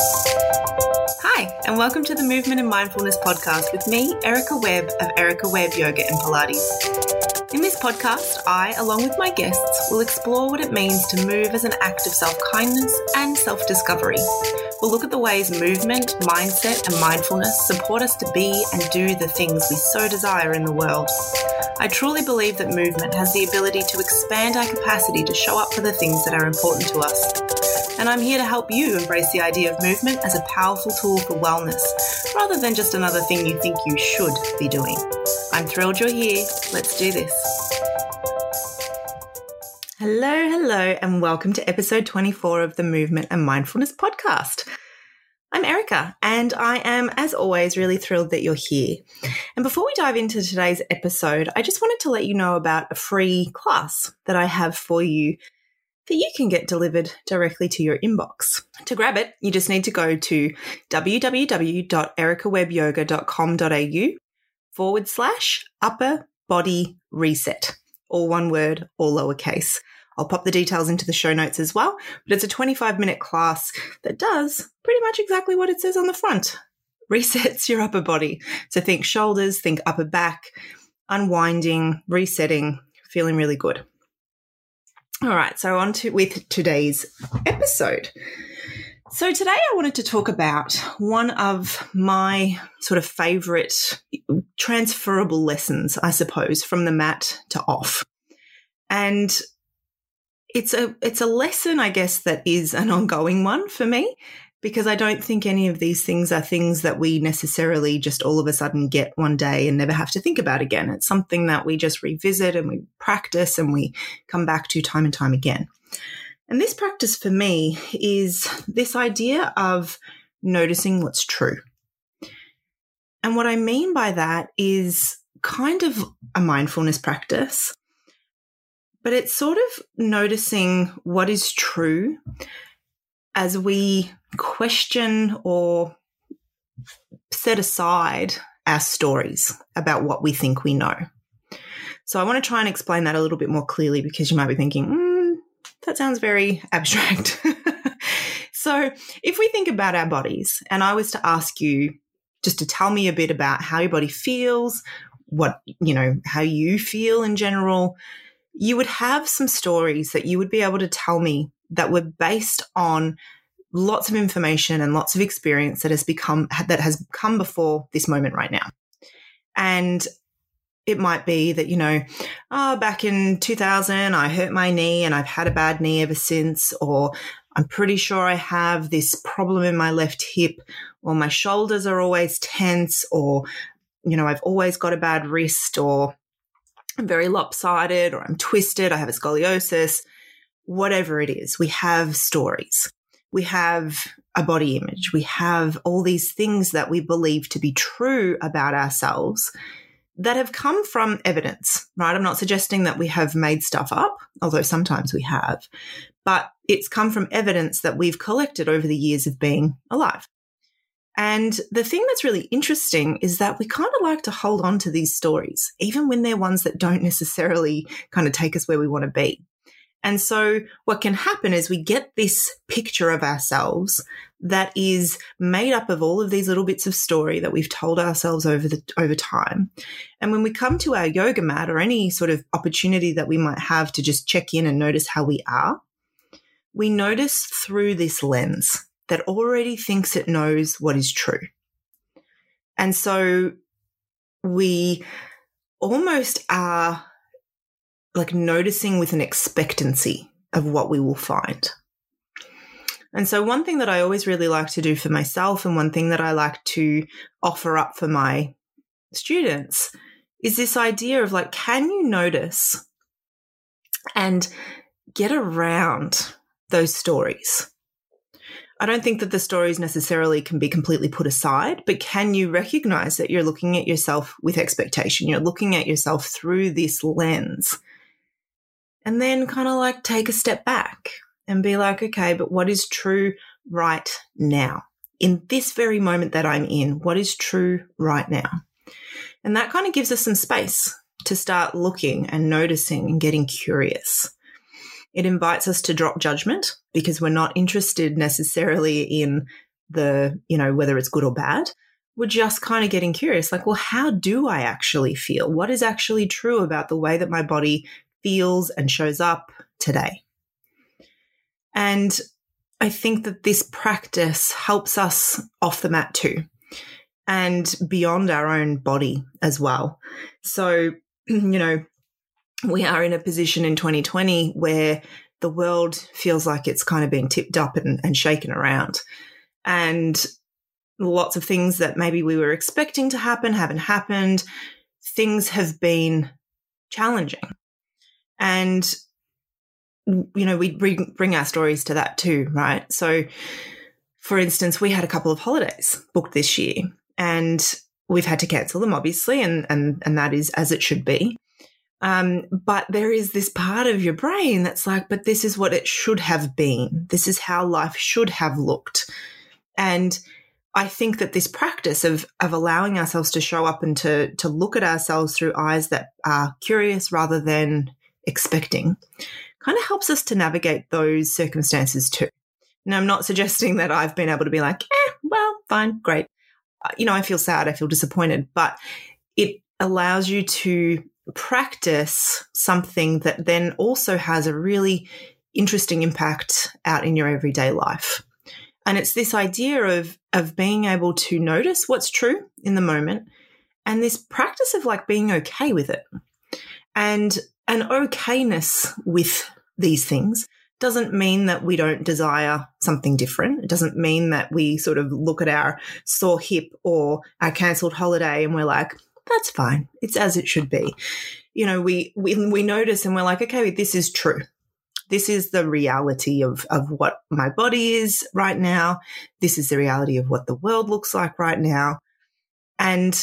Hi, and welcome to the Movement and Mindfulness podcast with me, Erica Webb of Erica Webb Yoga and Pilates. In this podcast, I, along with my guests, will explore what it means to move as an act of self kindness and self discovery. We'll look at the ways movement, mindset, and mindfulness support us to be and do the things we so desire in the world. I truly believe that movement has the ability to expand our capacity to show up for the things that are important to us. And I'm here to help you embrace the idea of movement as a powerful tool for wellness, rather than just another thing you think you should be doing. I'm thrilled you're here. Let's do this. Hello, hello, and welcome to episode 24 of the Movement and Mindfulness podcast. I'm Erica, and I am, as always, really thrilled that you're here. And before we dive into today's episode, I just wanted to let you know about a free class that I have for you that you can get delivered directly to your inbox. To grab it, you just need to go to www.ericawebbyoga.com.au forward slash upper body reset. All one word, all lowercase. I'll pop the details into the show notes as well, but it's a 25 minute class that does pretty much exactly what it says on the front resets your upper body. So think shoulders, think upper back, unwinding, resetting, feeling really good. All right, so on to with today's episode. So today I wanted to talk about one of my sort of favorite transferable lessons, I suppose, from the mat to off. And it's a it's a lesson, I guess, that is an ongoing one for me because I don't think any of these things are things that we necessarily just all of a sudden get one day and never have to think about again. It's something that we just revisit and we practice and we come back to time and time again. And this practice for me is this idea of noticing what's true. And what I mean by that is kind of a mindfulness practice, but it's sort of noticing what is true as we question or set aside our stories about what we think we know. So I want to try and explain that a little bit more clearly because you might be thinking, mm, that sounds very abstract. so if we think about our bodies, and I was to ask you just to tell me a bit about how your body feels, what, you know, how you feel in general, you would have some stories that you would be able to tell me that were based on lots of information and lots of experience that has become that has come before this moment right now. And it might be that, you know, oh, back in 2000, I hurt my knee and I've had a bad knee ever since, or I'm pretty sure I have this problem in my left hip, or my shoulders are always tense, or, you know, I've always got a bad wrist, or I'm very lopsided, or I'm twisted, I have a scoliosis, whatever it is, we have stories we have a body image, we have all these things that we believe to be true about ourselves that have come from evidence, right? I'm not suggesting that we have made stuff up, although sometimes we have, but it's come from evidence that we've collected over the years of being alive. And the thing that's really interesting is that we kind of like to hold on to these stories, even when they're ones that don't necessarily kind of take us where we want to be. And so what can happen is we get this picture of ourselves that is made up of all of these little bits of story that we've told ourselves over the over time. And when we come to our yoga mat or any sort of opportunity that we might have to just check in and notice how we are, we notice through this lens that already thinks it knows what is true. And so we almost are like noticing with an expectancy of what we will find. And so, one thing that I always really like to do for myself, and one thing that I like to offer up for my students, is this idea of like, can you notice and get around those stories? I don't think that the stories necessarily can be completely put aside, but can you recognize that you're looking at yourself with expectation? You're looking at yourself through this lens and then kind of like take a step back and be like, okay, but what is true right now? In this very moment that I'm in, what is true right now? And that kind of gives us some space to start looking and noticing and getting curious. It invites us to drop judgment because we're not interested necessarily in the, you know, whether it's good or bad. We're just kind of getting curious like, well, how do I actually feel? What is actually true about the way that my body feels and shows up today? And I think that this practice helps us off the mat too and beyond our own body as well. So, you know, we are in a position in 2020 where the world feels like it's kind of being tipped up and, and shaken around. And lots of things that maybe we were expecting to happen haven't happened. Things have been challenging. And, you know, we bring, bring our stories to that too, right? So, for instance, we had a couple of holidays booked this year and we've had to cancel them, obviously, and, and, and that is as it should be. Um, but there is this part of your brain that's like, but this is what it should have been. This is how life should have looked. And I think that this practice of of allowing ourselves to show up and to to look at ourselves through eyes that are curious rather than expecting kind of helps us to navigate those circumstances too. Now, I'm not suggesting that I've been able to be like, eh, well, fine, great. Uh, you know, I feel sad, I feel disappointed, but it allows you to practice something that then also has a really interesting impact out in your everyday life. And it's this idea of of being able to notice what's true in the moment and this practice of like being okay with it. And an okayness with these things doesn't mean that we don't desire something different. It doesn't mean that we sort of look at our sore hip or our cancelled holiday and we're like, that's fine. It's as it should be. You know, we, we, we notice and we're like, okay, this is true. This is the reality of, of what my body is right now. This is the reality of what the world looks like right now. And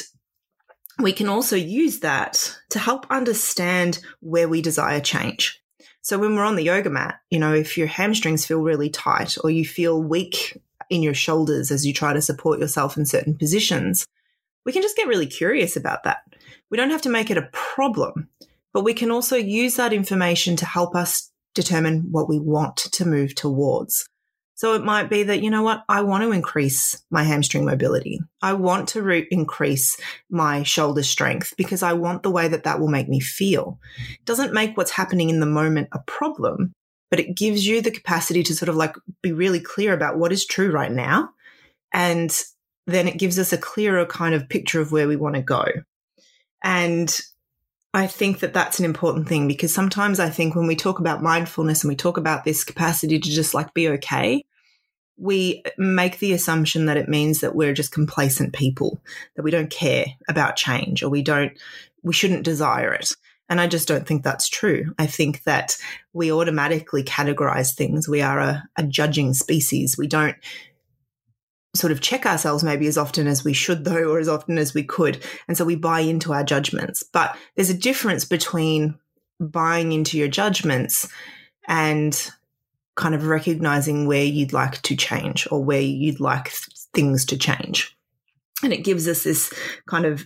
we can also use that to help understand where we desire change. So when we're on the yoga mat, you know, if your hamstrings feel really tight or you feel weak in your shoulders as you try to support yourself in certain positions, we can just get really curious about that. We don't have to make it a problem, but we can also use that information to help us determine what we want to move towards. So it might be that, you know what, I want to increase my hamstring mobility. I want to re- increase my shoulder strength because I want the way that that will make me feel. It doesn't make what's happening in the moment a problem, but it gives you the capacity to sort of like be really clear about what is true right now and then it gives us a clearer kind of picture of where we want to go. And I think that that's an important thing because sometimes I think when we talk about mindfulness and we talk about this capacity to just like be okay, we make the assumption that it means that we're just complacent people, that we don't care about change or we don't, we shouldn't desire it. And I just don't think that's true. I think that we automatically categorize things. We are a, a judging species. We don't sort of check ourselves maybe as often as we should, though, or as often as we could. And so we buy into our judgments. But there's a difference between buying into your judgments and kind of recognizing where you'd like to change or where you'd like things to change. And it gives us this kind of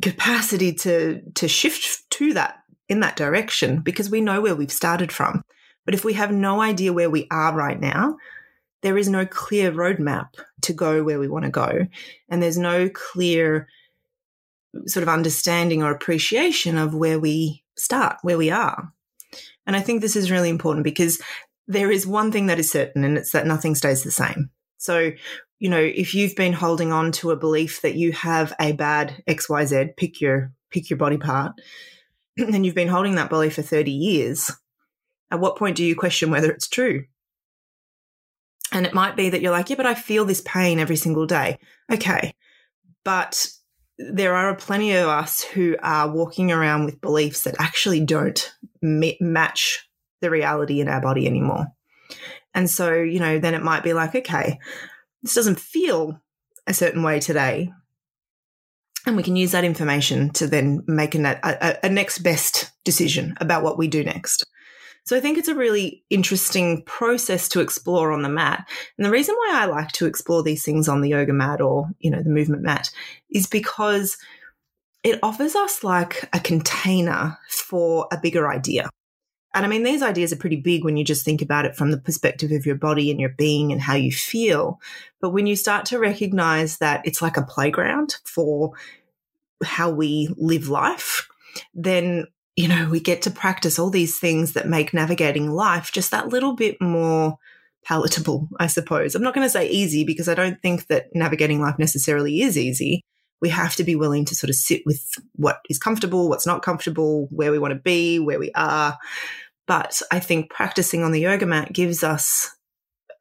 capacity to to shift to that in that direction because we know where we've started from. But if we have no idea where we are right now, there is no clear roadmap to go where we want to go. And there's no clear sort of understanding or appreciation of where we start, where we are. And I think this is really important because there is one thing that is certain, and it's that nothing stays the same. So, you know, if you've been holding on to a belief that you have a bad XYZ, pick your pick your body part, and you've been holding that belief for 30 years, at what point do you question whether it's true? And it might be that you're like, yeah, but I feel this pain every single day. Okay. But there are plenty of us who are walking around with beliefs that actually don't match the reality in our body anymore. And so, you know, then it might be like, okay, this doesn't feel a certain way today. And we can use that information to then make a, a, a next best decision about what we do next. So I think it's a really interesting process to explore on the mat. And the reason why I like to explore these things on the yoga mat or, you know, the movement mat is because it offers us like a container for a bigger idea. And I mean, these ideas are pretty big when you just think about it from the perspective of your body and your being and how you feel. But when you start to recognize that it's like a playground for how we live life, then, you know, we get to practice all these things that make navigating life just that little bit more palatable, I suppose. I'm not going to say easy because I don't think that navigating life necessarily is easy. We have to be willing to sort of sit with what is comfortable, what's not comfortable, where we want to be, where we are. But I think practicing on the yoga mat gives us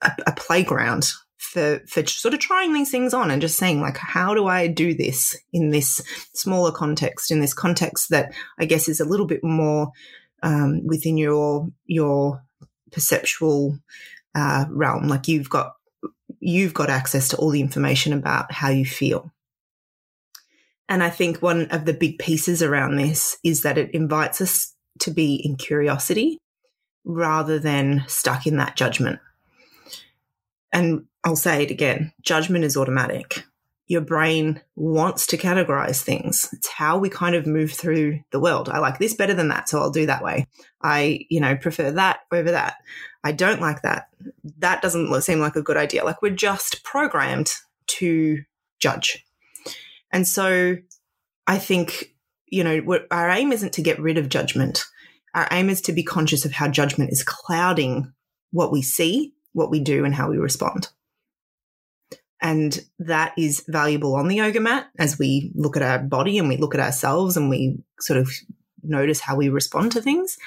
a, a playground for for sort of trying these things on and just saying like how do I do this in this smaller context in this context that I guess is a little bit more um, within your your perceptual uh, realm? Like you've got you've got access to all the information about how you feel. And I think one of the big pieces around this is that it invites us to be in curiosity rather than stuck in that judgment and I'll say it again judgment is automatic. Your brain wants to categorize things. It's how we kind of move through the world. I like this better than that, so I'll do that way. I, you know, prefer that over that. I don't like that. That doesn't seem like a good idea. Like we're just programmed to judge. And so I think, you know, our aim isn't to get rid of judgment. Our aim is to be conscious of how judgment is clouding what we see, what we do, and how we respond. And that is valuable on the yoga mat as we look at our body and we look at ourselves and we sort of notice how we respond to things.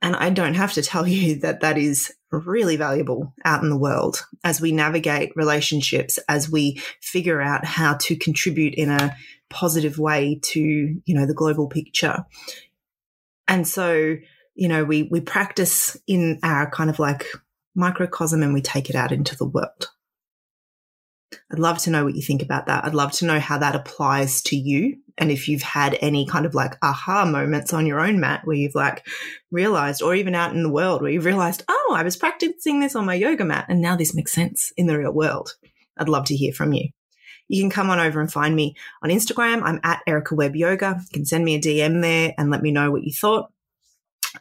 And I don't have to tell you that that is really valuable out in the world as we navigate relationships, as we figure out how to contribute in a positive way to, you know, the global picture. And so, you know, we, we practice in our kind of like microcosm and we take it out into the world. I'd love to know what you think about that. I'd love to know how that applies to you. And if you've had any kind of like aha moments on your own mat where you've like realized, or even out in the world where you've realized, oh, I was practicing this on my yoga mat and now this makes sense in the real world. I'd love to hear from you. You can come on over and find me on Instagram. I'm at Erica Webb Yoga. You can send me a DM there and let me know what you thought.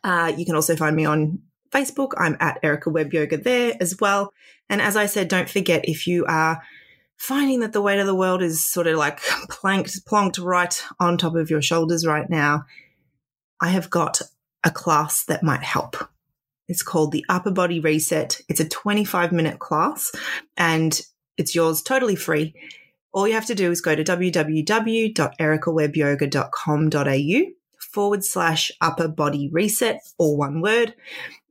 Uh, you can also find me on Facebook. I'm at Erica Webb Yoga there as well. And as I said, don't forget if you are finding that the weight of the world is sort of like planked, plonked right on top of your shoulders right now, I have got a class that might help. It's called the Upper Body Reset. It's a 25 minute class and it's yours totally free. All you have to do is go to www.ericawebbyoga.com.au forward slash upper body reset, all one word,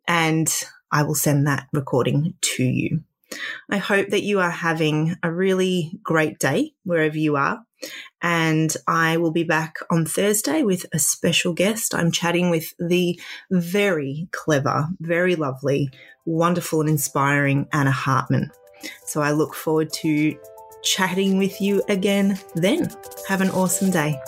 and I will send that recording to you. I hope that you are having a really great day wherever you are. And I will be back on Thursday with a special guest. I'm chatting with the very clever, very lovely, wonderful, and inspiring Anna Hartman. So I look forward to chatting with you again then. Have an awesome day.